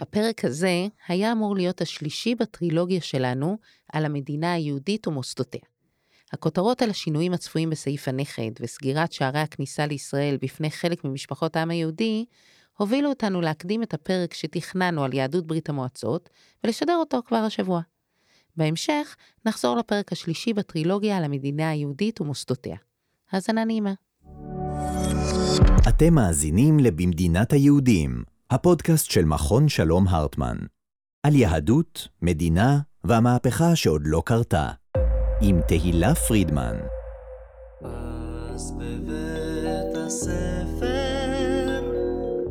הפרק הזה היה אמור להיות השלישי בטרילוגיה שלנו על המדינה היהודית ומוסדותיה. הכותרות על השינויים הצפויים בסעיף הנכד וסגירת שערי הכניסה לישראל בפני חלק ממשפחות העם היהודי, הובילו אותנו להקדים את הפרק שתכננו על יהדות ברית המועצות ולשדר אותו כבר השבוע. בהמשך נחזור לפרק השלישי בטרילוגיה על המדינה היהודית ומוסדותיה. האזנה נעימה. אתם מאזינים ל"במדינת היהודים", הפודקאסט של מכון שלום הרטמן. על יהדות, מדינה והמהפכה שעוד לא קרתה. עם תהילה פרידמן. אז בבית הספר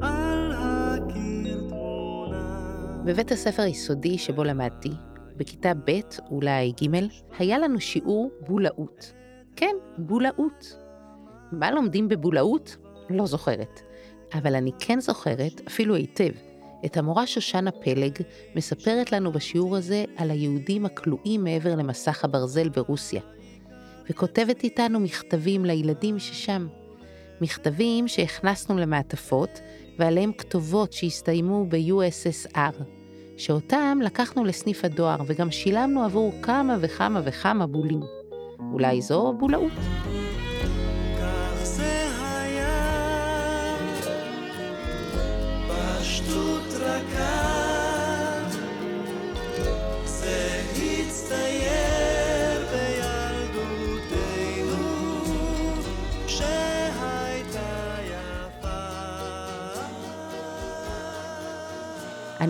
על הקיר תמונה בבית הספר היסודי שבו למדתי, בכיתה ב', אולי ג', היה לנו שיעור בולאות. כן, בולאות. מה לומדים בבולאות? לא זוכרת. אבל אני כן זוכרת, אפילו היטב, את המורה שושנה פלג מספרת לנו בשיעור הזה על היהודים הכלואים מעבר למסך הברזל ברוסיה. וכותבת איתנו מכתבים לילדים ששם. מכתבים שהכנסנו למעטפות, ועליהם כתובות שהסתיימו ב-USSR, שאותם לקחנו לסניף הדואר וגם שילמנו עבור כמה וכמה וכמה בולים. אולי זו בולאות?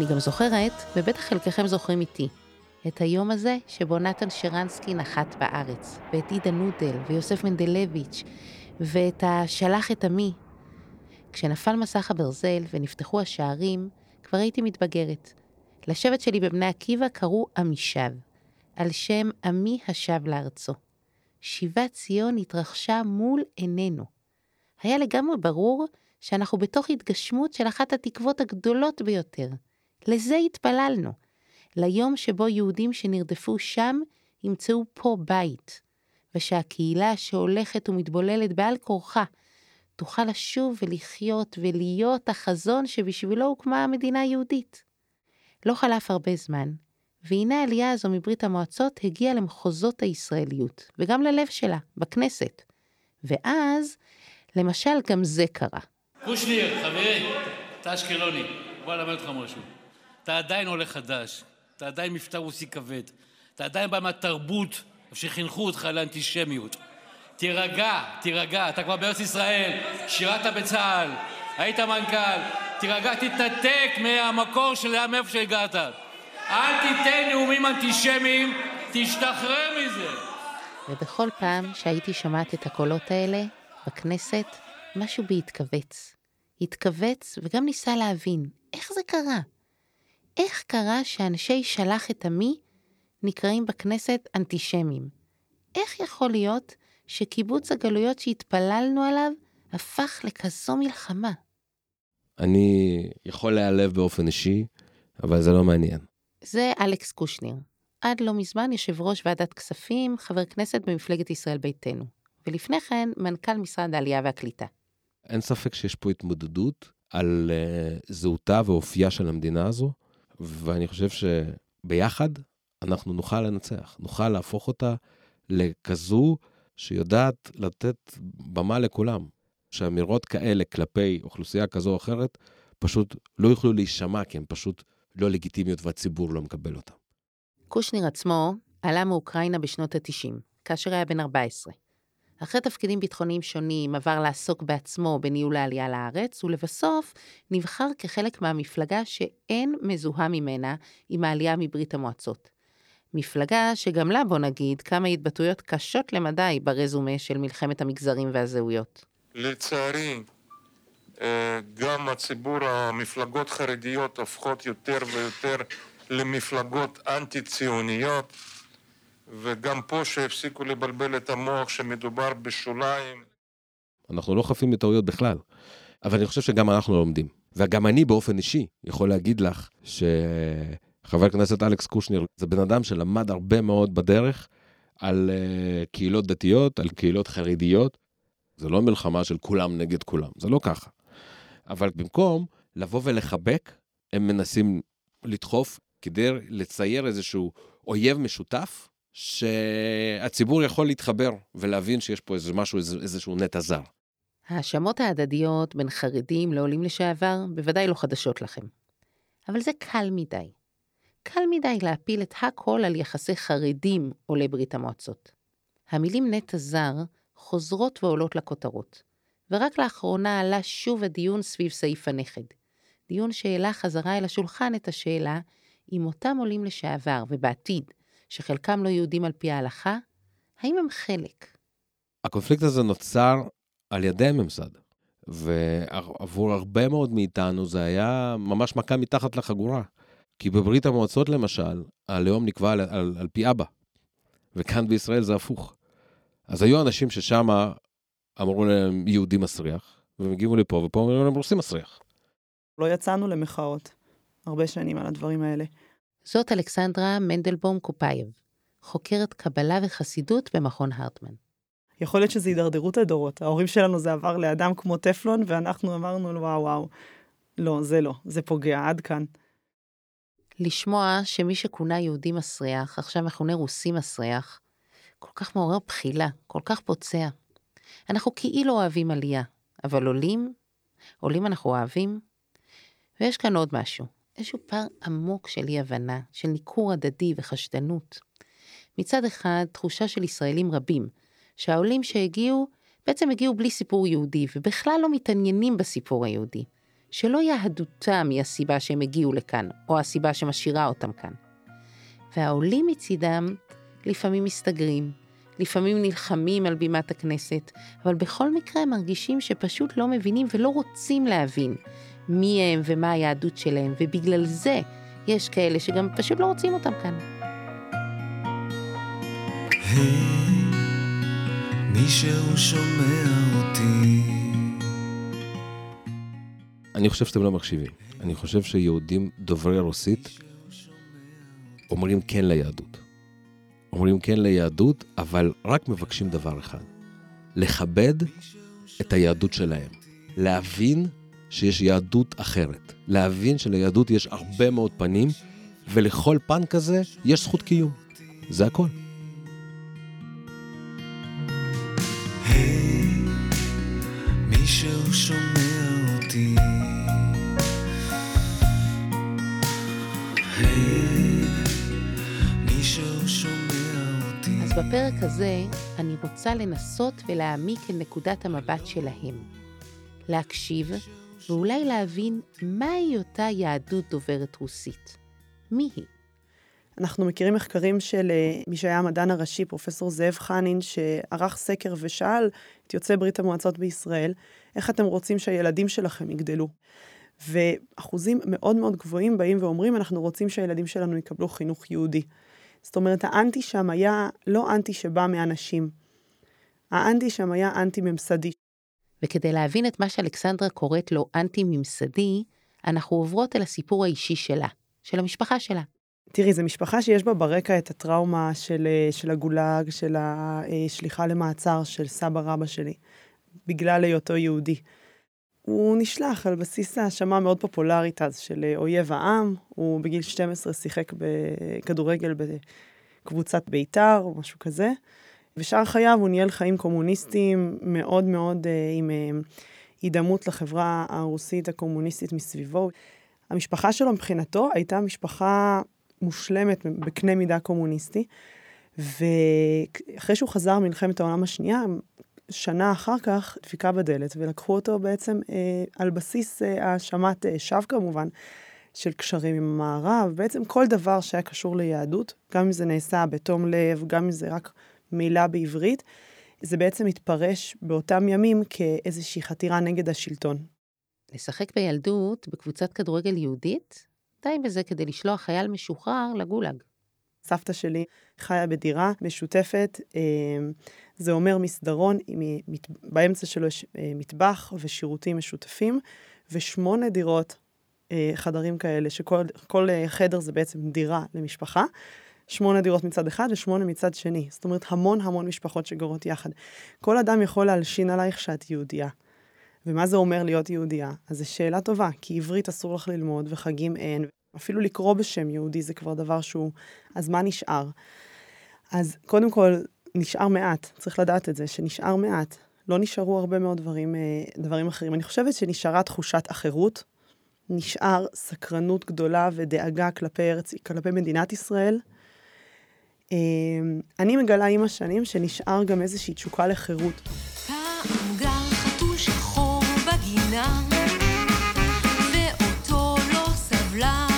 גם זוכרת, ובטח חלקכם זוכרים איתי, את היום הזה שבו נתן שרנסקי נחת בארץ, ואת עידה נודל, ויוסף מנדלביץ', ואת השלח את עמי. כשנפל מסך הברזל ונפתחו השערים, כבר הייתי מתבגרת. לשבט שלי בבני עקיבא קראו עמישב, על שם עמי השב לארצו. שיבת ציון התרחשה מול עינינו. היה לגמרי ברור שאנחנו בתוך התגשמות של אחת התקוות הגדולות ביותר. לזה התפללנו. ליום שבו יהודים שנרדפו שם ימצאו פה בית, ושהקהילה שהולכת ומתבוללת בעל כורחה תוכל לשוב ולחיות ולהיות החזון שבשבילו הוקמה המדינה היהודית. לא חלף הרבה זמן, והנה העלייה הזו מברית המועצות הגיעה למחוזות הישראליות, וגם ללב שלה, בכנסת. ואז, למשל, גם זה קרה. קושניר, חברי, אתה אשקלוני, בוא אלמד אותך משהו. אתה עדיין עולה חדש, אתה עדיין מבטא רוסי כבד, אתה עדיין בא מהתרבות שחינכו אותך לאנטישמיות. תירגע, תירגע, אתה כבר בארץ ישראל, שירת בצה"ל, היית מנכ"ל, תירגע, תתנתק מהמקור של מאיפה שהגעת. אל תיתן נאומים אנטישמיים, תשתחרר מזה. ובכל פעם שהייתי שומעת את הקולות האלה, בכנסת, משהו בי התכווץ. התכווץ וגם ניסה להבין איך זה קרה. איך קרה שאנשי שלח את עמי נקראים בכנסת אנטישמים? איך יכול להיות שקיבוץ הגלויות שהתפללנו עליו הפך לכזו מלחמה? אני יכול להיעלב באופן אישי, אבל זה לא מעניין. זה אלכס קושניר. עד לא מזמן יושב ראש ועדת כספים, חבר כנסת במפלגת ישראל ביתנו. ולפני כן, מנכ"ל משרד העלייה והקליטה. אין ספק שיש פה התמודדות על uh, זהותה ואופייה של המדינה הזו, ואני חושב שביחד אנחנו נוכל לנצח, נוכל להפוך אותה לכזו שיודעת לתת במה לכולם. שאמירות כאלה כלפי אוכלוסייה כזו או אחרת פשוט לא יוכלו להישמע כי הן פשוט לא לגיטימיות והציבור לא מקבל אותן. קושניר עצמו עלה מאוקראינה בשנות ה-90, כאשר היה בן 14. אחרי תפקידים ביטחוניים שונים עבר לעסוק בעצמו בניהול העלייה לארץ, ולבסוף נבחר כחלק מהמפלגה שאין מזוהה ממנה עם העלייה מברית המועצות. מפלגה שגם לה, בוא נגיד, כמה התבטאויות קשות למדי ברזומה של מלחמת המגזרים והזהויות. לצערי, אה, גם הציבור, המפלגות חרדיות הופכות יותר ויותר למפלגות אנטי-ציוניות, וגם פה שהפסיקו לבלבל את המוח שמדובר בשוליים. אנחנו לא חפים מטעויות בכלל, אבל אני חושב שגם אנחנו לומדים. וגם אני באופן אישי יכול להגיד לך שחבר הכנסת אלכס קושניר זה בן אדם שלמד הרבה מאוד בדרך על uh, קהילות דתיות, על קהילות חרדיות. זה לא מלחמה של כולם נגד כולם, זה לא ככה. אבל במקום לבוא ולחבק הם מנסים לדחוף כדי לצייר איזשהו אויב משותף, שהציבור יכול להתחבר ולהבין שיש פה איזה משהו, איזה, איזשהו נטע זר. ההאשמות ההדדיות בין חרדים לעולים לשעבר בוודאי לא חדשות לכם. אבל זה קל מדי. קל מדי להפיל את הכל על יחסי חרדים עולי ברית המועצות. המילים נטע זר חוזרות ועולות לכותרות, ורק לאחרונה עלה שוב הדיון סביב סעיף הנכד. דיון שהעלה חזרה אל השולחן את השאלה אם אותם עולים לשעבר ובעתיד, שחלקם לא יהודים על פי ההלכה, האם הם חלק? הקונפליקט הזה נוצר על ידי הממסד, ועבור הרבה מאוד מאיתנו זה היה ממש מכה מתחת לחגורה. כי בברית המועצות למשל, הלאום נקבע על, על, על פי אבא, וכאן בישראל זה הפוך. אז היו אנשים ששם אמרו להם יהודי מסריח, והם הגיעו לפה, ופה אומרים להם רוסי מסריח. לא יצאנו למחאות הרבה שנים על הדברים האלה. זאת אלכסנדרה מנדלבום קופאייב, חוקרת קבלה וחסידות במכון הרטמן. יכול להיות שזה הידרדרות הדורות. ההורים שלנו זה עבר לידם כמו טפלון, ואנחנו אמרנו, וואו, וואו. לא, זה לא, זה פוגע, עד כאן. לשמוע שמי שכונה יהודי מסריח, עכשיו מכונה רוסי מסריח, כל כך מעורר בחילה, כל כך פוצע. אנחנו כאילו אוהבים עלייה, אבל עולים, עולים אנחנו אוהבים. ויש כאן עוד משהו, איזשהו פער עמוק של אי-הבנה, של ניכור הדדי וחשדנות. מצד אחד, תחושה של ישראלים רבים, שהעולים שהגיעו, בעצם הגיעו בלי סיפור יהודי, ובכלל לא מתעניינים בסיפור היהודי. שלא יהדותם היא הסיבה שהם הגיעו לכאן, או הסיבה שמשאירה אותם כאן. והעולים מצידם לפעמים מסתגרים, לפעמים נלחמים על בימת הכנסת, אבל בכל מקרה מרגישים שפשוט לא מבינים ולא רוצים להבין מי הם ומה היהדות שלהם, ובגלל זה יש כאלה שגם פשוט לא רוצים אותם כאן. היי, מישהו שומע אותי. אני חושב שאתם לא מקשיבים. אני חושב שיהודים דוברי רוסית אומרים כן ליהדות. אומרים כן ליהדות, אבל רק מבקשים דבר אחד, לכבד את היהדות שלהם. להבין שיש יהדות אחרת. להבין שליהדות יש הרבה מאוד פנים, ולכל פן כזה יש זכות קיום. זה הכל. מישהו שומע אותי. אז בפרק הזה אני רוצה לנסות ולהעמיק אל נקודת המבט שלהם. להקשיב ואולי להבין מהי אותה יהדות דוברת רוסית. מי היא? אנחנו מכירים מחקרים של אה, מי שהיה המדען הראשי, פרופסור זאב חנין, שערך סקר ושאל את יוצאי ברית המועצות בישראל, איך אתם רוצים שהילדים שלכם יגדלו? ואחוזים מאוד מאוד גבוהים באים ואומרים, אנחנו רוצים שהילדים שלנו יקבלו חינוך יהודי. זאת אומרת, האנטי שם היה לא אנטי שבא מאנשים. האנטי שם היה אנטי-ממסדי. וכדי להבין את מה שאלכסנדרה קוראת לו אנטי-ממסדי, אנחנו עוברות אל הסיפור האישי שלה, של המשפחה שלה. תראי, זו משפחה שיש בה ברקע את הטראומה של, אה, של הגולאג, של השליחה למעצר של סבא רבא שלי, בגלל היותו יהודי. הוא נשלח על בסיס האשמה מאוד פופולרית אז של אה, אויב העם, הוא בגיל 12 שיחק בכדורגל בקבוצת בית"ר או משהו כזה, ושאר חייו הוא ניהל חיים קומוניסטיים מאוד מאוד אה, עם אה, הידמות לחברה הרוסית הקומוניסטית מסביבו. המשפחה שלו מבחינתו הייתה משפחה מושלמת בקנה מידה קומוניסטי, ואחרי שהוא חזר ממלחמת העולם השנייה, שנה אחר כך דפיקה בדלת, ולקחו אותו בעצם אה, על בסיס אה, האשמת אה, שווא כמובן, של קשרים עם המערב, בעצם כל דבר שהיה קשור ליהדות, גם אם זה נעשה בתום לב, גם אם זה רק מילה בעברית, זה בעצם התפרש באותם ימים כאיזושהי חתירה נגד השלטון. לשחק בילדות בקבוצת כדורגל יהודית? די בזה כדי לשלוח חייל משוחרר לגולאג. סבתא שלי חיה בדירה משותפת, אה, זה אומר מסדרון, באמצע שלו יש אה, מטבח ושירותים משותפים, ושמונה דירות, אה, חדרים כאלה, שכל כל, חדר זה בעצם דירה למשפחה. שמונה דירות מצד אחד ושמונה מצד שני. זאת אומרת, המון המון משפחות שגרות יחד. כל אדם יכול להלשין עלייך שאת יהודייה. ומה זה אומר להיות יהודייה? אז זו שאלה טובה, כי עברית אסור לך ללמוד וחגים אין, אפילו לקרוא בשם יהודי זה כבר דבר שהוא... אז מה נשאר? אז קודם כל, נשאר מעט, צריך לדעת את זה, שנשאר מעט. לא נשארו הרבה מאוד דברים, אה, דברים אחרים. אני חושבת שנשארה תחושת החירות, נשאר סקרנות גדולה ודאגה כלפי, ארץ, כלפי מדינת ישראל. אה, אני מגלה עם השנים שנשאר גם איזושהי תשוקה לחירות. פעם גר חתול שחור בגינה, ואותו לא לא.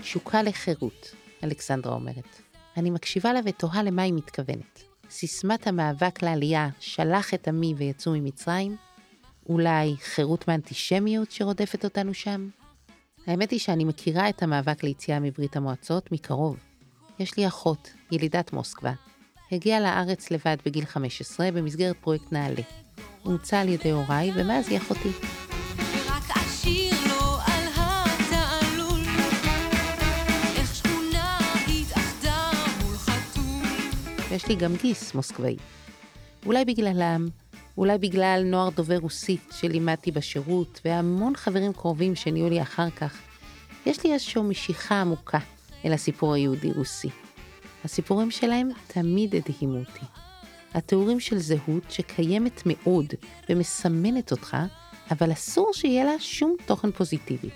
תשוקה לחירות, אלכסנדרה אומרת. אני מקשיבה לה ותוהה למה היא מתכוונת. סיסמת המאבק לעלייה, שלח את עמי ויצאו ממצרים? אולי חירות מאנטישמיות שרודפת אותנו שם? האמת היא שאני מכירה את המאבק ליציאה מברית המועצות מקרוב. יש לי אחות, ילידת מוסקבה. הגיעה לארץ לבד בגיל 15 במסגרת פרויקט נעל"ה. אומצה על ידי הוריי, ומאז היא אחותי. ויש לי גם גיס מוסקבאי. אולי בגללם, אולי בגלל נוער דובר רוסית שלימדתי בשירות, והמון חברים קרובים שנהיו לי אחר כך, יש לי איזושהי משיכה עמוקה אל הסיפור היהודי-רוסי. הסיפורים שלהם תמיד הדהימו אותי. התיאורים של זהות שקיימת מאוד ומסמנת אותך, אבל אסור שיהיה לה שום תוכן פוזיטיבי.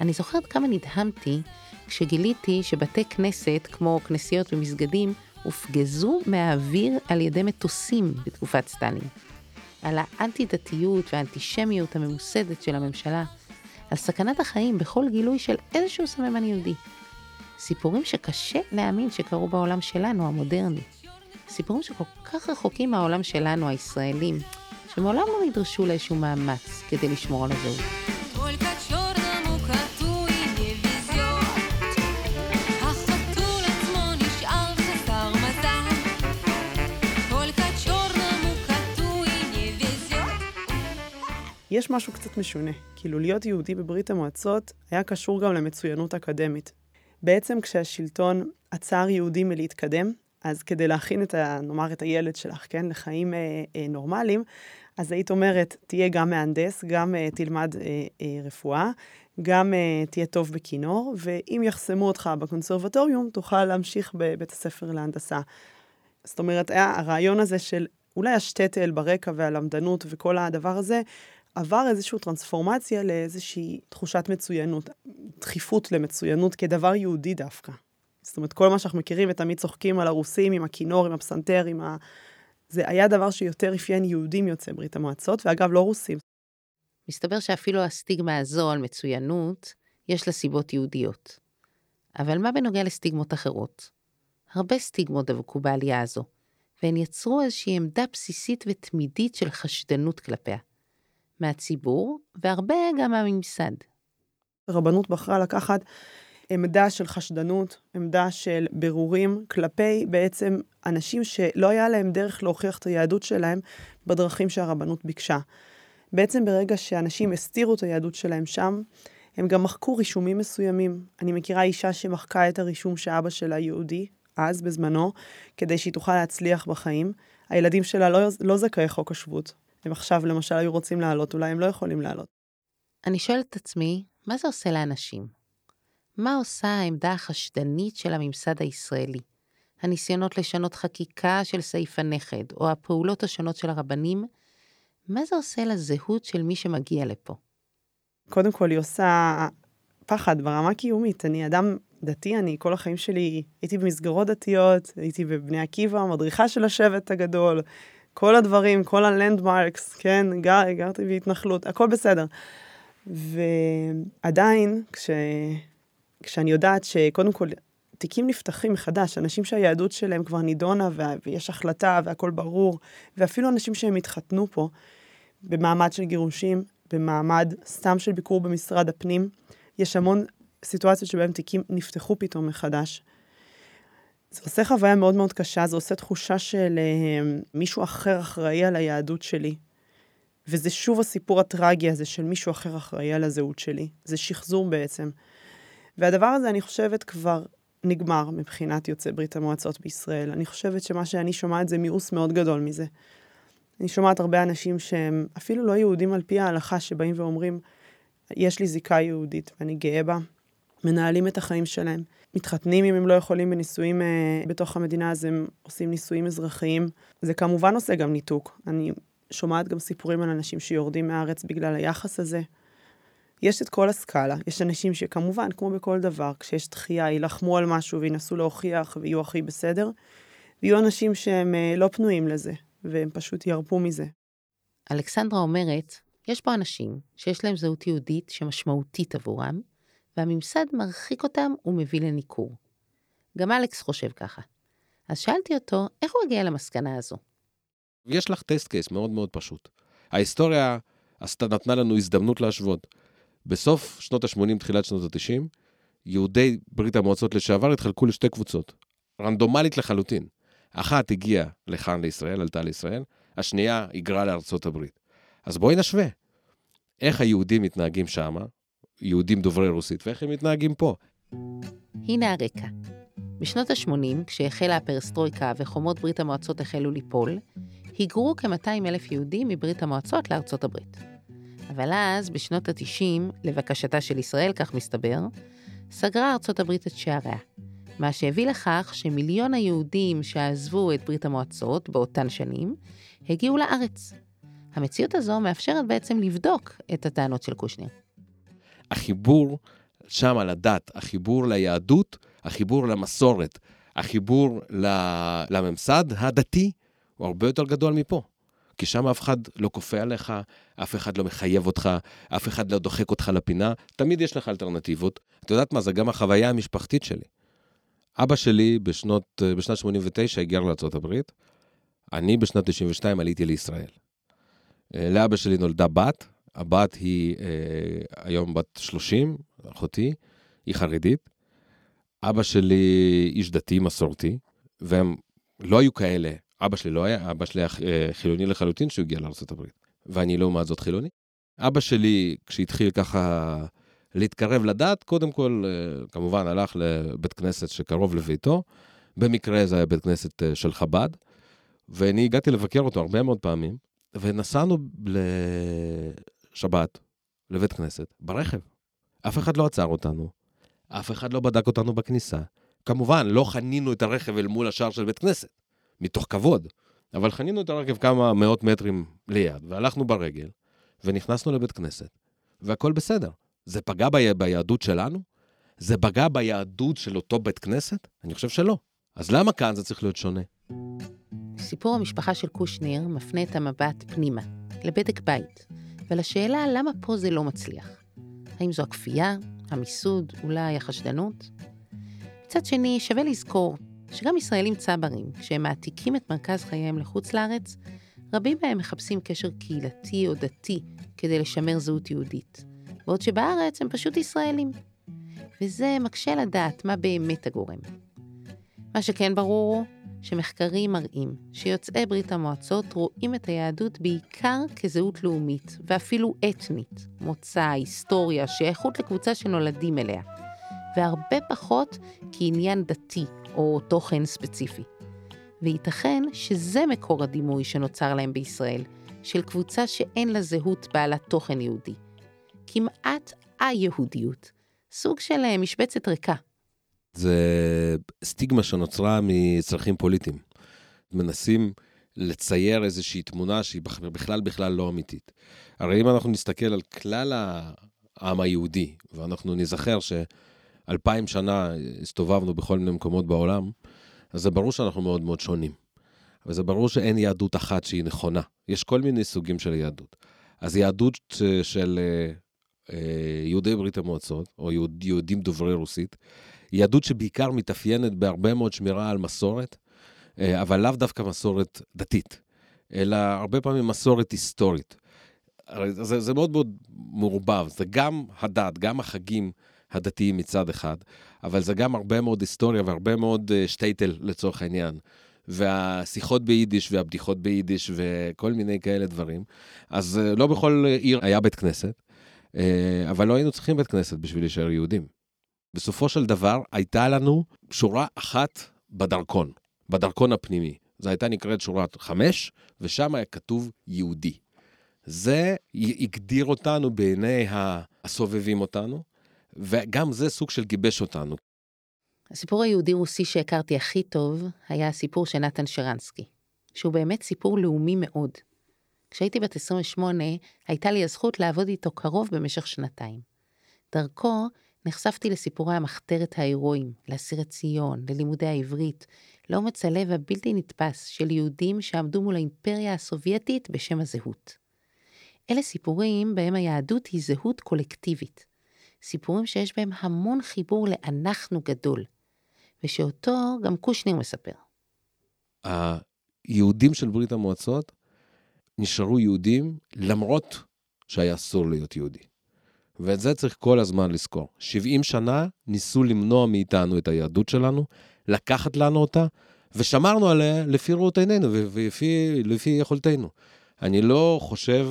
אני זוכרת כמה נדהמתי כשגיליתי שבתי כנסת, כמו כנסיות ומסגדים, הופגזו מהאוויר על ידי מטוסים בתקופת סטלין. על האנטי-דתיות והאנטישמיות הממוסדת של הממשלה, על סכנת החיים בכל גילוי של איזשהו סממן יהודי. סיפורים שקשה להאמין שקרו בעולם שלנו, המודרני. סיפורים שכל כך רחוקים מהעולם שלנו, הישראלים, שמעולם לא נדרשו לאיזשהו מאמץ כדי לשמור על הזהות. יש משהו קצת משונה. כאילו, להיות יהודי בברית המועצות היה קשור גם למצוינות אקדמית. בעצם כשהשלטון עצר יהודים מלהתקדם, אז כדי להכין את, ה, נאמר, את הילד שלך, כן, לחיים אה, אה, נורמליים, אז היית אומרת, תהיה גם מהנדס, גם אה, תלמד אה, אה, רפואה, גם אה, תהיה טוב בכינור, ואם יחסמו אותך בקונסרבטוריום, תוכל להמשיך בבית הספר להנדסה. זאת אומרת, היה הרעיון הזה של אולי השטטל ברקע והלמדנות וכל הדבר הזה, עבר איזושהי טרנספורמציה לאיזושהי תחושת מצוינות, דחיפות למצוינות כדבר יהודי דווקא. זאת אומרת, כל מה שאנחנו מכירים ותמיד צוחקים על הרוסים עם הכינור, עם הפסנתר, עם ה... זה היה דבר שיותר אפיין יהודים יוצאי ברית המועצות, ואגב, לא רוסים. מסתבר שאפילו הסטיגמה הזו על מצוינות, יש לה סיבות יהודיות. אבל מה בנוגע לסטיגמות אחרות? הרבה סטיגמות דבקו בעלייה הזו, והן יצרו איזושהי עמדה בסיסית ותמידית של חשדנות כלפיה. מהציבור, והרבה גם מהממסד. הרבנות בחרה לקחת עמדה של חשדנות, עמדה של בירורים כלפי בעצם אנשים שלא היה להם דרך להוכיח את היהדות שלהם בדרכים שהרבנות ביקשה. בעצם ברגע שאנשים הסתירו את היהדות שלהם שם, הם גם מחקו רישומים מסוימים. אני מכירה אישה שמחקה את הרישום שאבא שלה יהודי, אז, בזמנו, כדי שהיא תוכל להצליח בחיים. הילדים שלה לא, לא זכאי חוק השבות. הם עכשיו, למשל, היו רוצים לעלות, אולי הם לא יכולים לעלות. אני שואלת את עצמי, מה זה עושה לאנשים? מה עושה העמדה החשדנית של הממסד הישראלי? הניסיונות לשנות חקיקה של סעיף הנכד, או הפעולות השונות של הרבנים, מה זה עושה לזהות של מי שמגיע לפה? קודם כל, היא עושה פחד ברמה קיומית. אני אדם דתי, אני כל החיים שלי הייתי במסגרות דתיות, הייתי בבני עקיבא, מדריכה של השבט הגדול, כל הדברים, כל הלנדמרקס, כן, גר, גרתי בהתנחלות, הכל בסדר. ועדיין, כש... כשאני יודעת שקודם כל, תיקים נפתחים מחדש, אנשים שהיהדות שלהם כבר נידונה ו... ויש החלטה והכל ברור, ואפילו אנשים שהם התחתנו פה במעמד של גירושים, במעמד סתם של ביקור במשרד הפנים, יש המון סיטואציות שבהן תיקים נפתחו פתאום מחדש. זה עושה חוויה מאוד מאוד קשה, זה עושה תחושה של אה, מישהו אחר אחראי על היהדות שלי. וזה שוב הסיפור הטרגי הזה של מישהו אחר אחראי על הזהות שלי. זה שחזור בעצם. והדבר הזה, אני חושבת, כבר נגמר מבחינת יוצאי ברית המועצות בישראל. אני חושבת שמה שאני שומעת זה מיאוס מאוד גדול מזה. אני שומעת הרבה אנשים שהם אפילו לא יהודים על פי ההלכה, שבאים ואומרים, יש לי זיקה יהודית ואני גאה בה, מנהלים את החיים שלהם, מתחתנים אם הם לא יכולים בנישואים אה, בתוך המדינה, אז הם עושים נישואים אזרחיים. זה כמובן עושה גם ניתוק. אני שומעת גם סיפורים על אנשים שיורדים מהארץ בגלל היחס הזה. יש את כל הסקאלה, יש אנשים שכמובן, כמו בכל דבר, כשיש דחייה, יילחמו על משהו וינסו להוכיח ויהיו הכי בסדר, ויהיו אנשים שהם אה, לא פנויים לזה, והם פשוט ירפו מזה. אלכסנדרה אומרת, יש פה אנשים שיש להם זהות יהודית שמשמעותית עבורם, והממסד מרחיק אותם ומביא לניכור. גם אלכס חושב ככה. אז שאלתי אותו, איך הוא הגיע למסקנה הזו? יש לך טסט קייס מאוד מאוד פשוט. ההיסטוריה עשתה, נתנה לנו הזדמנות להשוות. בסוף שנות ה-80, תחילת שנות ה-90, יהודי ברית המועצות לשעבר התחלקו לשתי קבוצות, רנדומלית לחלוטין. אחת הגיעה לכאן לישראל, עלתה לישראל, השנייה היגרה לארצות הברית. אז בואי נשווה. איך היהודים מתנהגים שמה, יהודים דוברי רוסית, ואיך הם מתנהגים פה. הנה הרקע. בשנות ה-80, כשהחלה הפרסטרויקה וחומות ברית המועצות החלו ליפול, היגרו כ-200 אלף יהודים מברית המועצות לארצות הברית. אבל אז, בשנות ה-90, לבקשתה של ישראל, כך מסתבר, סגרה ארצות הברית את שעריה, מה שהביא לכך שמיליון היהודים שעזבו את ברית המועצות באותן שנים, הגיעו לארץ. המציאות הזו מאפשרת בעצם לבדוק את הטענות של קושניר. החיבור שם לדת, החיבור ליהדות, החיבור למסורת, החיבור לממסד הדתי, הוא הרבה יותר גדול מפה. כי שם אף אחד לא כופה עליך, אף אחד לא מחייב אותך, אף אחד לא דוחק אותך לפינה, תמיד יש לך אלטרנטיבות. את יודעת מה, זה גם החוויה המשפחתית שלי. אבא שלי בשנות, בשנת 89 הגיע לארה"ב, אני בשנת 92 עליתי לישראל. אה, לאבא שלי נולדה בת, הבת היא אה, היום בת 30, אחותי, היא חרדית. אבא שלי איש דתי מסורתי, והם לא היו כאלה. אבא שלי לא היה, אבא שלי היה אה, חילוני לחלוטין כשהוא הגיע לארה"ב, ואני לעומת זאת חילוני. אבא שלי, כשהתחיל ככה להתקרב לדת, קודם כל, אה, כמובן, הלך לבית כנסת שקרוב לביתו. במקרה זה היה בית כנסת אה, של חב"ד, ואני הגעתי לבקר אותו הרבה מאוד פעמים, ונסענו לשבת, לבית כנסת, ברכב. אף אחד לא עצר אותנו, אף אחד לא בדק אותנו בכניסה. כמובן, לא חנינו את הרכב אל מול השער של בית כנסת, מתוך כבוד, אבל חנינו את הרכב כמה מאות מטרים ליד, והלכנו ברגל, ונכנסנו לבית כנסת, והכל בסדר. זה פגע בי... ביהדות שלנו? זה פגע ביהדות של אותו בית כנסת? אני חושב שלא. אז למה כאן זה צריך להיות שונה? סיפור המשפחה של קושניר מפנה את המבט פנימה, לבדק בית, ולשאלה למה פה זה לא מצליח. האם זו הכפייה, המיסוד, אולי החשדנות? מצד שני, שווה לזכור שגם ישראלים צברים, כשהם מעתיקים את מרכז חייהם לחוץ לארץ, רבים מהם מחפשים קשר קהילתי או דתי כדי לשמר זהות יהודית, בעוד שבארץ הם פשוט ישראלים. וזה מקשה לדעת מה באמת הגורם. מה שכן ברור הוא שמחקרים מראים שיוצאי ברית המועצות רואים את היהדות בעיקר כזהות לאומית, ואפילו אתנית, מוצא, היסטוריה, שייכות לקבוצה שנולדים אליה, והרבה פחות כעניין דתי או תוכן ספציפי. וייתכן שזה מקור הדימוי שנוצר להם בישראל, של קבוצה שאין לה זהות בעלת תוכן יהודי. כמעט א-יהודיות, סוג של אה, משבצת ריקה. זה סטיגמה שנוצרה מצרכים פוליטיים. מנסים לצייר איזושהי תמונה שהיא בכ- בכלל בכלל לא אמיתית. הרי אם אנחנו נסתכל על כלל העם היהודי, ואנחנו נזכר שאלפיים שנה הסתובבנו בכל מיני מקומות בעולם, אז זה ברור שאנחנו מאוד מאוד שונים. וזה ברור שאין יהדות אחת שהיא נכונה. יש כל מיני סוגים של יהדות. אז יהדות של אה, אה, יהודי ברית המועצות, או יהוד, יהודים דוברי רוסית, יהדות שבעיקר מתאפיינת בהרבה מאוד שמירה על מסורת, אה, אבל לאו דווקא מסורת דתית, אלא הרבה פעמים מסורת היסטורית. זה, זה מאוד מאוד מעורבב, זה גם הדת, גם החגים הדתיים מצד אחד, אבל זה גם הרבה מאוד היסטוריה והרבה מאוד אה, שטייטל לצורך העניין. והשיחות ביידיש והבדיחות ביידיש וכל מיני כאלה דברים. אז אה, לא בכל עיר היה בית כנסת, אבל לא היינו צריכים בית כנסת בשביל להישאר יהודים. בסופו של דבר הייתה לנו שורה אחת בדרכון, בדרכון הפנימי. זו הייתה נקראת שורת חמש, ושם היה כתוב יהודי. זה הגדיר אותנו בעיני הסובבים אותנו, וגם זה סוג של גיבש אותנו. הסיפור היהודי-רוסי שהכרתי הכי טוב היה הסיפור של נתן שרנסקי, שהוא באמת סיפור לאומי מאוד. כשהייתי בת 28, הייתה לי הזכות לעבוד איתו קרוב במשך שנתיים. דרכו נחשפתי לסיפורי המחתרת ההירואיים, לאסירי ציון, ללימודי העברית, לאומץ הלב הבלתי נתפס של יהודים שעמדו מול האימפריה הסובייטית בשם הזהות. אלה סיפורים בהם היהדות היא זהות קולקטיבית. סיפורים שיש בהם המון חיבור לאנחנו גדול, ושאותו גם קושניר מספר. היהודים של ברית המועצות נשארו יהודים למרות שהיה אסור להיות יהודי. ואת זה צריך כל הזמן לזכור. 70 שנה ניסו למנוע מאיתנו את היהדות שלנו, לקחת לנו אותה, ושמרנו עליה לפי ראות עינינו ולפי לפי יכולתנו. אני לא חושב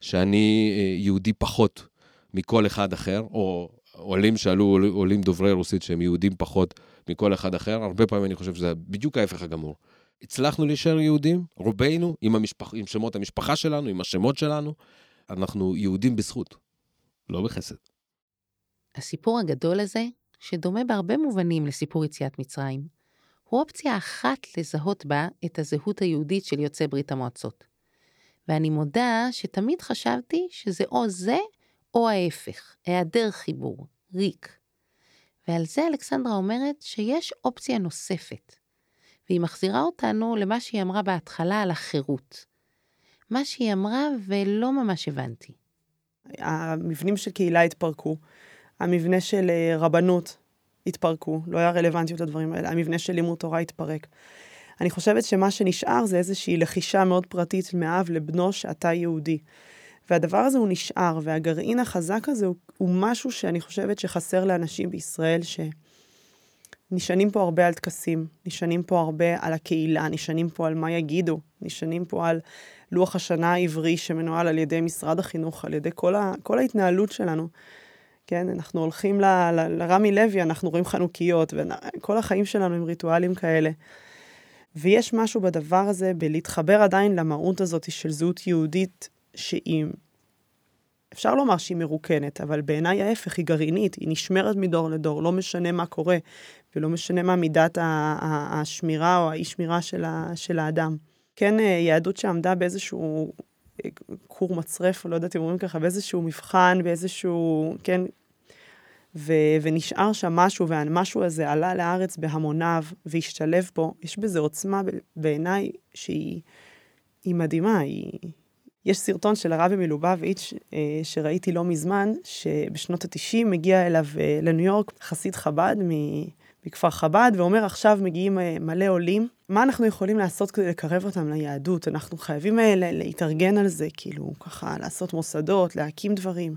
שאני אה, יהודי פחות מכל אחד אחר, או עולים שעלו, עולים דוברי רוסית שהם יהודים פחות מכל אחד אחר, הרבה פעמים אני חושב שזה בדיוק ההפך הגמור. הצלחנו להישאר יהודים, רובנו, עם, המשפח, עם שמות המשפחה שלנו, עם השמות שלנו, אנחנו יהודים בזכות, לא בחסד. הסיפור הגדול הזה, שדומה בהרבה מובנים לסיפור יציאת מצרים, הוא אופציה אחת לזהות בה את הזהות היהודית של יוצאי ברית המועצות. ואני מודה שתמיד חשבתי שזה או זה או ההפך, היעדר חיבור, ריק. ועל זה אלכסנדרה אומרת שיש אופציה נוספת, והיא מחזירה אותנו למה שהיא אמרה בהתחלה על החירות. מה שהיא אמרה ולא ממש הבנתי. המבנים של קהילה התפרקו, המבנה של אה, רבנות התפרקו, לא היה רלוונטיות לדברים האלה, המבנה של לימוד תורה התפרק. אני חושבת שמה שנשאר זה איזושהי לחישה מאוד פרטית מאב לבנו שאתה יהודי. והדבר הזה הוא נשאר, והגרעין החזק הזה הוא, הוא משהו שאני חושבת שחסר לאנשים בישראל, שנשענים פה הרבה על טקסים, נשענים פה הרבה על הקהילה, נשענים פה על מה יגידו, נשענים פה על לוח השנה העברי שמנוהל על ידי משרד החינוך, על ידי כל, ה, כל ההתנהלות שלנו. כן, אנחנו הולכים ל, ל, לרמי לוי, אנחנו רואים חנוכיות, וכל החיים שלנו הם ריטואלים כאלה. ויש משהו בדבר הזה, בלהתחבר עדיין למהות הזאת של זהות יהודית, שהיא, אפשר לומר שהיא מרוקנת, אבל בעיניי ההפך, היא גרעינית, היא נשמרת מדור לדור, לא משנה מה קורה, ולא משנה מה מידת השמירה או האי-שמירה של, של האדם. כן, אה, יהדות שעמדה באיזשהו אה, כור מצרף, לא יודעת אם אומרים ככה, באיזשהו מבחן, באיזשהו, כן, ו, ונשאר שם משהו, והמשהו הזה עלה לארץ בהמוניו והשתלב בו, יש בזה עוצמה בעיניי שהיא מדהימה. היא... יש סרטון של הרבי מלובביץ' אה, שראיתי לא מזמן, שבשנות ה-90 מגיע אליו לניו יורק חסיד חב"ד מכפר חב"ד, ואומר עכשיו מגיעים אה, מלא עולים, מה אנחנו יכולים לעשות כדי לקרב אותם ליהדות? אנחנו חייבים להתארגן על זה, כאילו, ככה, לעשות מוסדות, להקים דברים.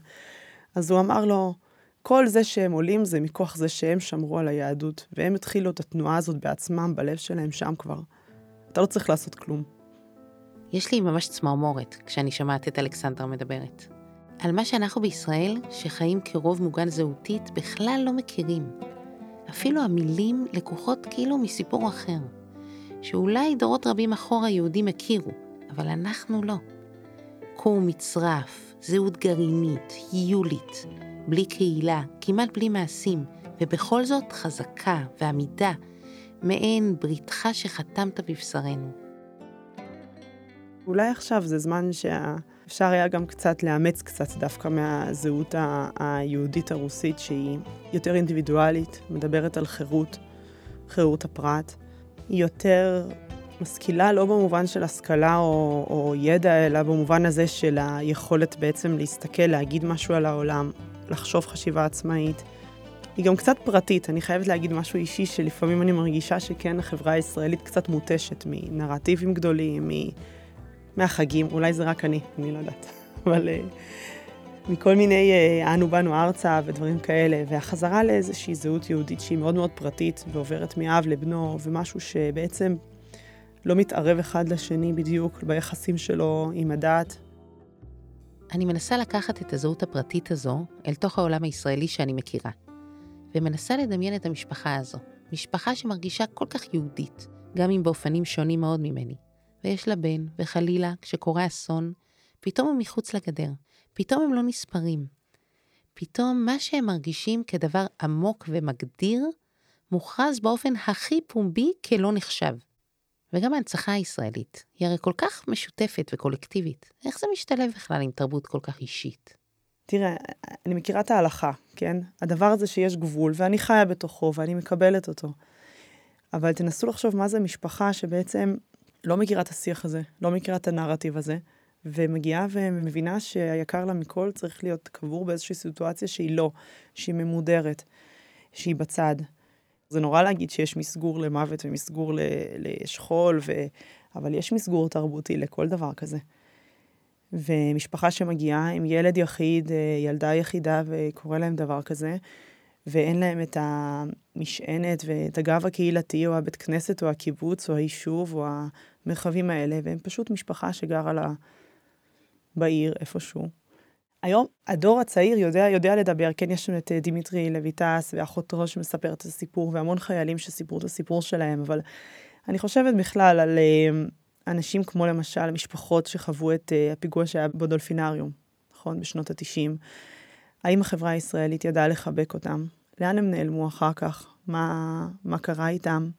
אז הוא אמר לו, כל זה שהם עולים זה מכוח זה שהם שמרו על היהדות, והם התחילו את התנועה הזאת בעצמם, בלב שלהם שם כבר. אתה לא צריך לעשות כלום. יש לי ממש צמרמורת כשאני שומעת את אלכסנדרה מדברת. על מה שאנחנו בישראל, שחיים כרוב מוגן זהותית, בכלל לא מכירים. אפילו המילים לקוחות כאילו מסיפור אחר, שאולי דורות רבים אחורה יהודים הכירו, אבל אנחנו לא. כור מצרף, זהות גרעינית, יולית, בלי קהילה, כמעט בלי מעשים, ובכל זאת חזקה ועמידה, מעין בריתך שחתמת בבשרנו. אולי עכשיו זה זמן שאפשר היה גם קצת לאמץ קצת דווקא מהזהות היהודית הרוסית, שהיא יותר אינדיבידואלית, מדברת על חירות, חירות הפרט. היא יותר משכילה לא במובן של השכלה או, או ידע, אלא במובן הזה של היכולת בעצם להסתכל, להגיד משהו על העולם, לחשוב חשיבה עצמאית. היא גם קצת פרטית, אני חייבת להגיד משהו אישי, שלפעמים אני מרגישה שכן, החברה הישראלית קצת מותשת מנרטיבים גדולים, מ... מהחגים, אולי זה רק אני, אני לא יודעת, אבל uh, מכל מיני uh, אנו באנו ארצה ודברים כאלה, והחזרה לאיזושהי זהות יהודית שהיא מאוד מאוד פרטית ועוברת מאב לבנו, ומשהו שבעצם לא מתערב אחד לשני בדיוק ביחסים שלו עם הדת. אני מנסה לקחת את הזהות הפרטית הזו אל תוך העולם הישראלי שאני מכירה. ומנסה לדמיין את המשפחה הזו. משפחה שמרגישה כל כך יהודית, גם אם באופנים שונים מאוד ממני. ויש לה בן, וחלילה, כשקורה אסון, פתאום הם מחוץ לגדר. פתאום הם לא נספרים. פתאום מה שהם מרגישים כדבר עמוק ומגדיר, מוכרז באופן הכי פומבי כלא נחשב. וגם ההנצחה הישראלית, היא הרי כל כך משותפת וקולקטיבית. איך זה משתלב בכלל עם תרבות כל כך אישית? תראה, אני מכירה את ההלכה, כן? הדבר הזה שיש גבול, ואני חיה בתוכו, ואני מקבלת אותו. אבל תנסו לחשוב מה זה משפחה שבעצם לא מכירה את השיח הזה, לא מכירה את הנרטיב הזה, ומגיעה ומבינה שהיקר לה מכל צריך להיות קבור באיזושהי סיטואציה שהיא לא, שהיא ממודרת, שהיא בצד. זה נורא להגיד שיש מסגור למוות ומסגור ל- לשכול, ו... אבל יש מסגור תרבותי לכל דבר כזה. ומשפחה שמגיעה עם ילד יחיד, אה, ילדה יחידה, וקורה להם דבר כזה, ואין להם את המשענת ואת הגב הקהילתי, או הבית כנסת, או הקיבוץ, או היישוב, או המרחבים האלה, והם פשוט משפחה שגרה לה בעיר איפשהו. היום הדור הצעיר יודע, יודע לדבר, כן, יש לנו את אה, דימיטרי לויטס ואחותו שמספרת את הסיפור, והמון חיילים שסיפרו את הסיפור שלהם, אבל אני חושבת בכלל על אה, אנשים כמו למשל משפחות שחוו את אה, הפיגוע שהיה בדולפינריום, נכון? בשנות ה-90. האם החברה הישראלית ידעה לחבק אותם? לאן הם נעלמו אחר כך? מה, מה קרה איתם?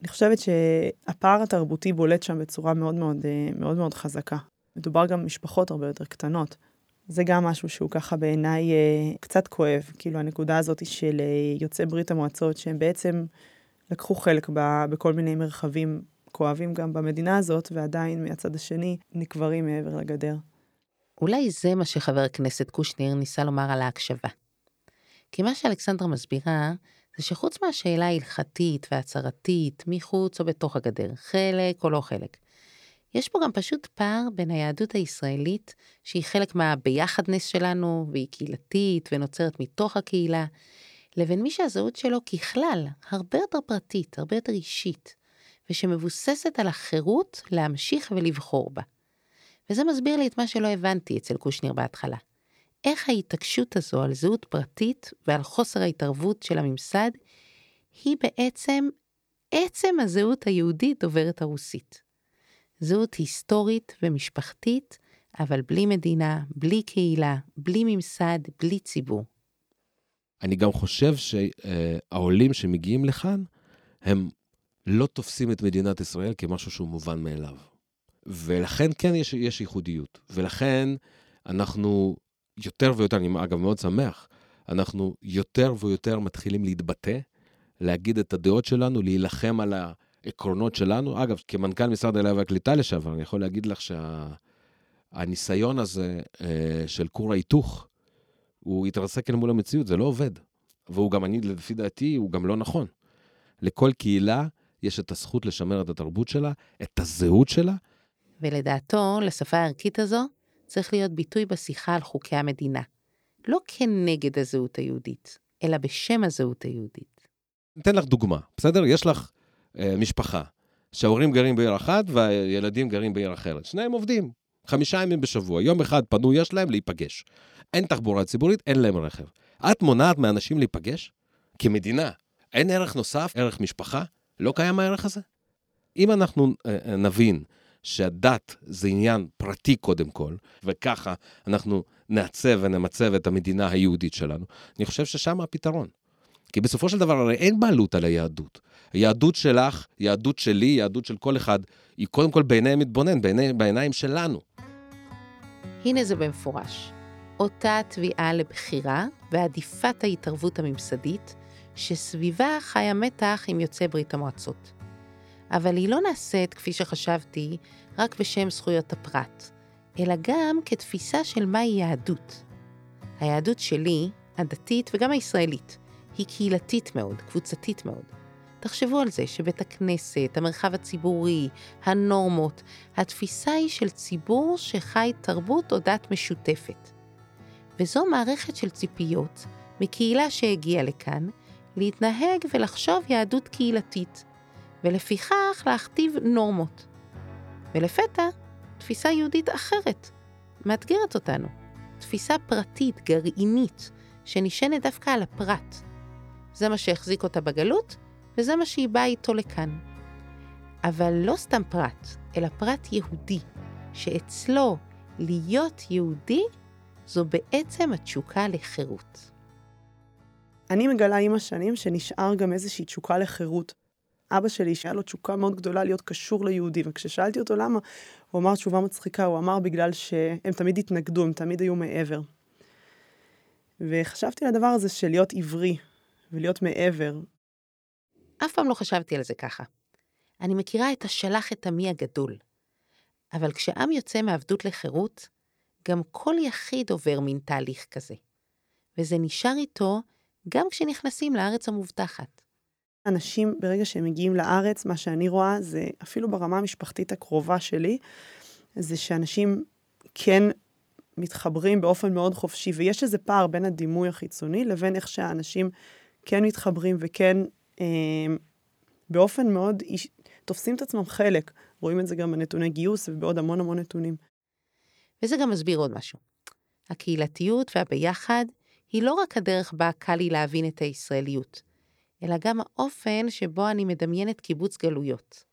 אני חושבת שהפער התרבותי בולט שם בצורה מאוד מאוד, אה, מאוד, מאוד חזקה. מדובר גם במשפחות הרבה יותר קטנות. זה גם משהו שהוא ככה בעיניי אה, קצת כואב, כאילו הנקודה הזאת של אה, יוצאי ברית המועצות, שהם בעצם לקחו חלק ב, בכל מיני מרחבים כואבים גם במדינה הזאת, ועדיין מהצד השני נקברים מעבר לגדר. אולי זה מה שחבר הכנסת קושניר ניסה לומר על ההקשבה. כי מה שאלכסנדרה מסבירה, זה שחוץ מהשאלה ההלכתית וההצהרתית, מחוץ או בתוך הגדר, חלק או לא חלק, יש פה גם פשוט פער בין היהדות הישראלית, שהיא חלק מהביחדנס שלנו, והיא קהילתית ונוצרת מתוך הקהילה, לבין מי שהזהות שלו ככלל הרבה יותר פרטית, הרבה יותר אישית, ושמבוססת על החירות להמשיך ולבחור בה. וזה מסביר לי את מה שלא הבנתי אצל קושניר בהתחלה. איך ההתעקשות הזו על זהות פרטית ועל חוסר ההתערבות של הממסד, היא בעצם עצם הזהות היהודית דוברת הרוסית. זהות היסטורית ומשפחתית, אבל בלי מדינה, בלי קהילה, בלי ממסד, בלי ציבור. אני גם חושב שהעולים שמגיעים לכאן, הם לא תופסים את מדינת ישראל כמשהו שהוא מובן מאליו. ולכן כן יש, יש ייחודיות. ולכן אנחנו יותר ויותר, אני אגב מאוד שמח, אנחנו יותר ויותר מתחילים להתבטא, להגיד את הדעות שלנו, להילחם על העקרונות שלנו. אגב, כמנכ"ל משרד העלייה והקליטה לשעבר, אני יכול להגיד לך שהניסיון שה... הזה אה, של כור ההיתוך, הוא התרסק אל מול המציאות, זה לא עובד. והוא גם, אני, לפי דעתי, הוא גם לא נכון. לכל קהילה יש את הזכות לשמר את התרבות שלה, את הזהות שלה. ולדעתו, לשפה הערכית הזו, צריך להיות ביטוי בשיחה על חוקי המדינה. לא כנגד הזהות היהודית, אלא בשם הזהות היהודית. אתן לך דוגמה, בסדר? יש לך אה, משפחה, שההורים גרים בעיר אחת והילדים גרים בעיר אחרת. שניהם עובדים, חמישה ימים בשבוע. יום אחד פנוי יש להם להיפגש. אין תחבורה ציבורית, אין להם רכב. את מונעת מאנשים להיפגש? כמדינה. אין ערך נוסף, ערך משפחה? לא קיים הערך הזה? אם אנחנו אה, נבין שהדת זה עניין פרטי קודם כל, וככה אנחנו נעצב ונמצב את המדינה היהודית שלנו, אני חושב ששם הפתרון. כי בסופו של דבר הרי אין בעלות על היהדות. היהדות שלך, יהדות שלי, יהדות של כל אחד, היא קודם כל בעיני מתבונן, בעיני, בעיניים שלנו. הנה זה במפורש. אותה תביעה לבחירה ועדיפת ההתערבות הממסדית, שסביבה חי המתח עם יוצאי ברית המועצות. אבל היא לא נעשית, כפי שחשבתי, רק בשם זכויות הפרט, אלא גם כתפיסה של מהי יהדות. היהדות שלי, הדתית וגם הישראלית, היא קהילתית מאוד, קבוצתית מאוד. תחשבו על זה שבית הכנסת, המרחב הציבורי, הנורמות, התפיסה היא של ציבור שחי תרבות או דת משותפת. וזו מערכת של ציפיות מקהילה שהגיעה לכאן להתנהג ולחשוב יהדות קהילתית, ולפיכך להכתיב נורמות. ולפתע, תפיסה יהודית אחרת מאתגרת אותנו. תפיסה פרטית, גרעינית, שנשענת דווקא על הפרט, זה מה שהחזיק אותה בגלות, וזה מה שהיא באה איתו לכאן. אבל לא סתם פרט, אלא פרט יהודי, שאצלו להיות יהודי זו בעצם התשוקה לחירות. אני מגלה עם השנים שנשאר גם איזושהי תשוקה לחירות. אבא שלי, שהיה לו תשוקה מאוד גדולה להיות קשור ליהודים, וכששאלתי אותו למה, הוא אמר תשובה מצחיקה, הוא אמר בגלל שהם תמיד התנגדו, הם תמיד היו מעבר. וחשבתי על הדבר הזה של להיות עברי ולהיות מעבר. אף פעם לא חשבתי על זה ככה. אני מכירה את השלח את עמי הגדול. אבל כשעם יוצא מעבדות לחירות, גם כל יחיד עובר מין תהליך כזה. וזה נשאר איתו גם כשנכנסים לארץ המובטחת. אנשים, ברגע שהם מגיעים לארץ, מה שאני רואה זה, אפילו ברמה המשפחתית הקרובה שלי, זה שאנשים כן מתחברים באופן מאוד חופשי, ויש איזה פער בין הדימוי החיצוני לבין איך שהאנשים כן מתחברים וכן אה, באופן מאוד, איש- תופסים את עצמם חלק. רואים את זה גם בנתוני גיוס ובעוד המון המון נתונים. וזה גם מסביר עוד משהו. הקהילתיות והביחד היא לא רק הדרך בה קל לי להבין את הישראליות, אלא גם האופן שבו אני מדמיינת קיבוץ גלויות.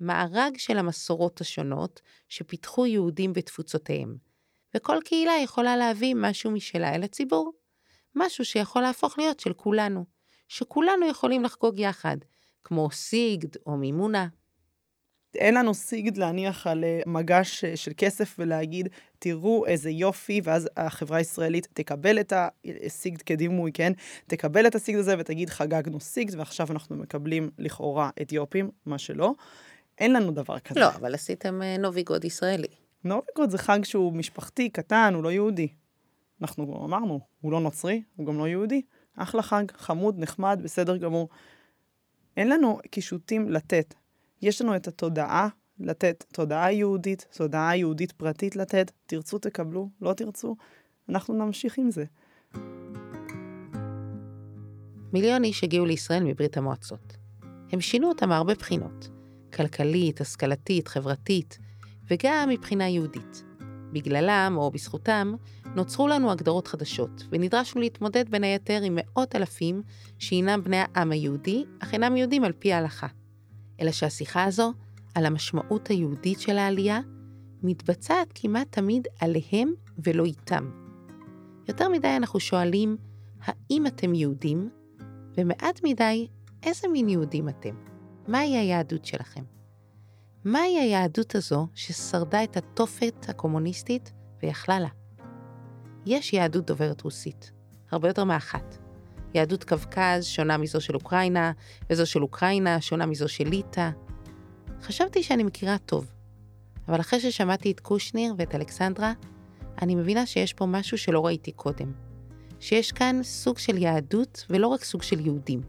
מארג של המסורות השונות שפיתחו יהודים בתפוצותיהם, וכל קהילה יכולה להביא משהו משלה אל הציבור. משהו שיכול להפוך להיות של כולנו, שכולנו יכולים לחגוג יחד, כמו סיגד או מימונה. אין לנו סיגד להניח על אה, מגש אה, של כסף ולהגיד, תראו איזה יופי, ואז החברה הישראלית תקבל את הסיגד כדימוי, כן? תקבל את הסיגד הזה ותגיד, חגגנו סיגד, ועכשיו אנחנו מקבלים לכאורה אתיופים, מה שלא. אין לנו דבר כזה. לא, אבל עשיתם אה, נוביגוד ישראלי. נובגוד זה חג שהוא משפחתי, קטן, הוא לא יהודי. אנחנו אמרנו, הוא לא נוצרי, הוא גם לא יהודי. אחלה חג, חמוד, נחמד, בסדר גמור. אין לנו קישוטים לתת. יש לנו את התודעה לתת, תודעה יהודית, תודעה יהודית פרטית לתת. תרצו, תקבלו, לא תרצו, אנחנו נמשיך עם זה. מיליון איש הגיעו לישראל מברית המועצות. הם שינו אותה מהרבה בחינות, כלכלית, השכלתית, חברתית, וגם מבחינה יהודית. בגללם, או בזכותם, נוצרו לנו הגדרות חדשות, ונדרשנו להתמודד בין היתר עם מאות אלפים שהינם בני העם היהודי, אך אינם יהודים על פי ההלכה. אלא שהשיחה הזו, על המשמעות היהודית של העלייה, מתבצעת כמעט תמיד עליהם ולא איתם. יותר מדי אנחנו שואלים, האם אתם יהודים? ומעט מדי, איזה מין יהודים אתם? מהי היהדות שלכם? מהי היהדות הזו ששרדה את התופת הקומוניסטית ויכלה לה? יש יהדות דוברת רוסית, הרבה יותר מאחת. יהדות קווקז שונה מזו של אוקראינה, וזו של אוקראינה שונה מזו של ליטא. חשבתי שאני מכירה טוב, אבל אחרי ששמעתי את קושניר ואת אלכסנדרה, אני מבינה שיש פה משהו שלא ראיתי קודם. שיש כאן סוג של יהדות ולא רק סוג של יהודים.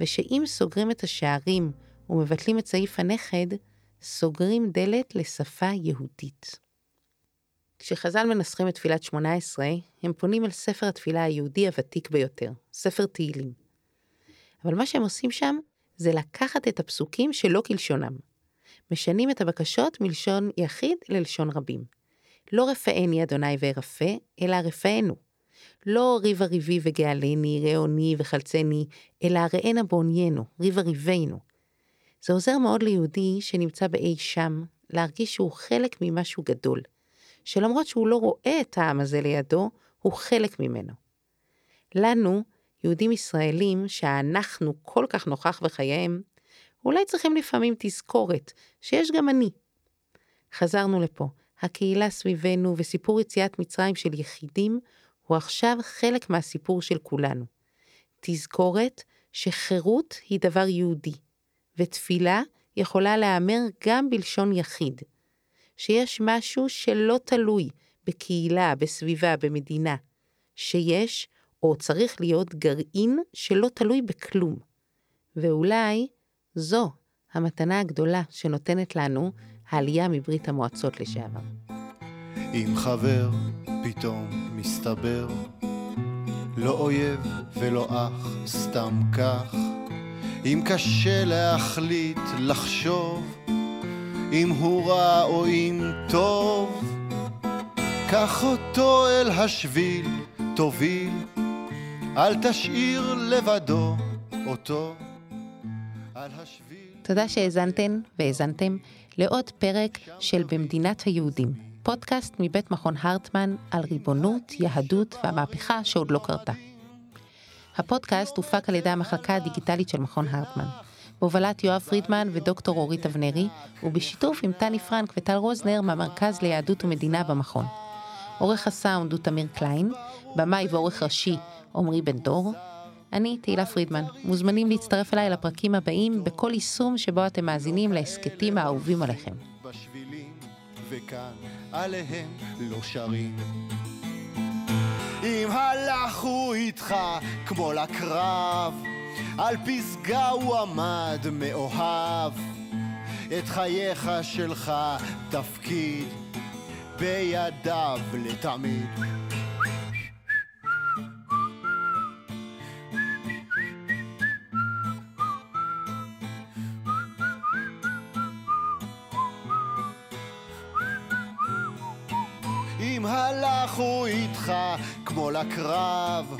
ושאם סוגרים את השערים ומבטלים את סעיף הנכד, סוגרים דלת לשפה יהודית. כשחז"ל מנסחים את תפילת שמונה עשרה, הם פונים אל ספר התפילה היהודי הוותיק ביותר, ספר תהילים. אבל מה שהם עושים שם, זה לקחת את הפסוקים שלא כלשונם. משנים את הבקשות מלשון יחיד ללשון רבים. לא רפאני אדוני וארפה, אלא רפאנו. לא ריבה ריבי וגאלני, ראוני וחלצני, אלא ראנה בעוניינו, ריבה ריבנו. זה עוזר מאוד ליהודי שנמצא באי שם, להרגיש שהוא חלק ממשהו גדול, שלמרות שהוא לא רואה את העם הזה לידו, הוא חלק ממנו. לנו, יהודים ישראלים, שהאנחנו כל כך נוכח בחייהם, אולי צריכים לפעמים תזכורת שיש גם אני. חזרנו לפה, הקהילה סביבנו וסיפור יציאת מצרים של יחידים הוא עכשיו חלק מהסיפור של כולנו. תזכורת שחירות היא דבר יהודי, ותפילה יכולה להיאמר גם בלשון יחיד. שיש משהו שלא תלוי בקהילה, בסביבה, במדינה. שיש, או צריך להיות, גרעין שלא תלוי בכלום. ואולי זו המתנה הגדולה שנותנת לנו העלייה מברית המועצות לשעבר. אם חבר פתאום מסתבר, לא אויב ולא אח, סתם כך. אם קשה להחליט, לחשוב, אם הוא רע או אם טוב, קח אותו אל השביל, תוביל, אל תשאיר לבדו אותו על השביל. תודה שהאזנתן והאזנתם לעוד פרק של במדינת היהודים, פודקאסט מבית מכון הרטמן על ריבונות, יהדות והמהפכה שעוד לא קרתה. הפודקאסט הופק על ידי המחלקה הדיגיטלית של מכון הרטמן, בהובלת יואב פרידמן ודוקטור אורית אבנרי, ובשיתוף עם טלי פרנק וטל רוזנר מהמרכז ליהדות ומדינה במכון. עורך הסאונד הוא תמיר קליין, במאי ועורך ראשי עמרי בן דור. אני תהילה פרידמן, מוזמנים להצטרף אליי לפרקים הבאים בכל יישום שבו אתם מאזינים להסכתים האהובים עליכם. וכאן עליהם לא שרים. אם הלכו איתך כמו לקרב, על פסגה הוא עמד מאוהב. את חייך שלך תפקיד בידיו לתמיד. אם הלכו איתך כמו לקרב,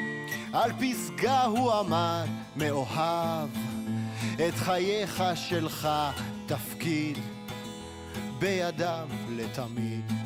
על פסגה הוא עמד מאוהב. את חייך שלך תפקיד בידיו לתמיד.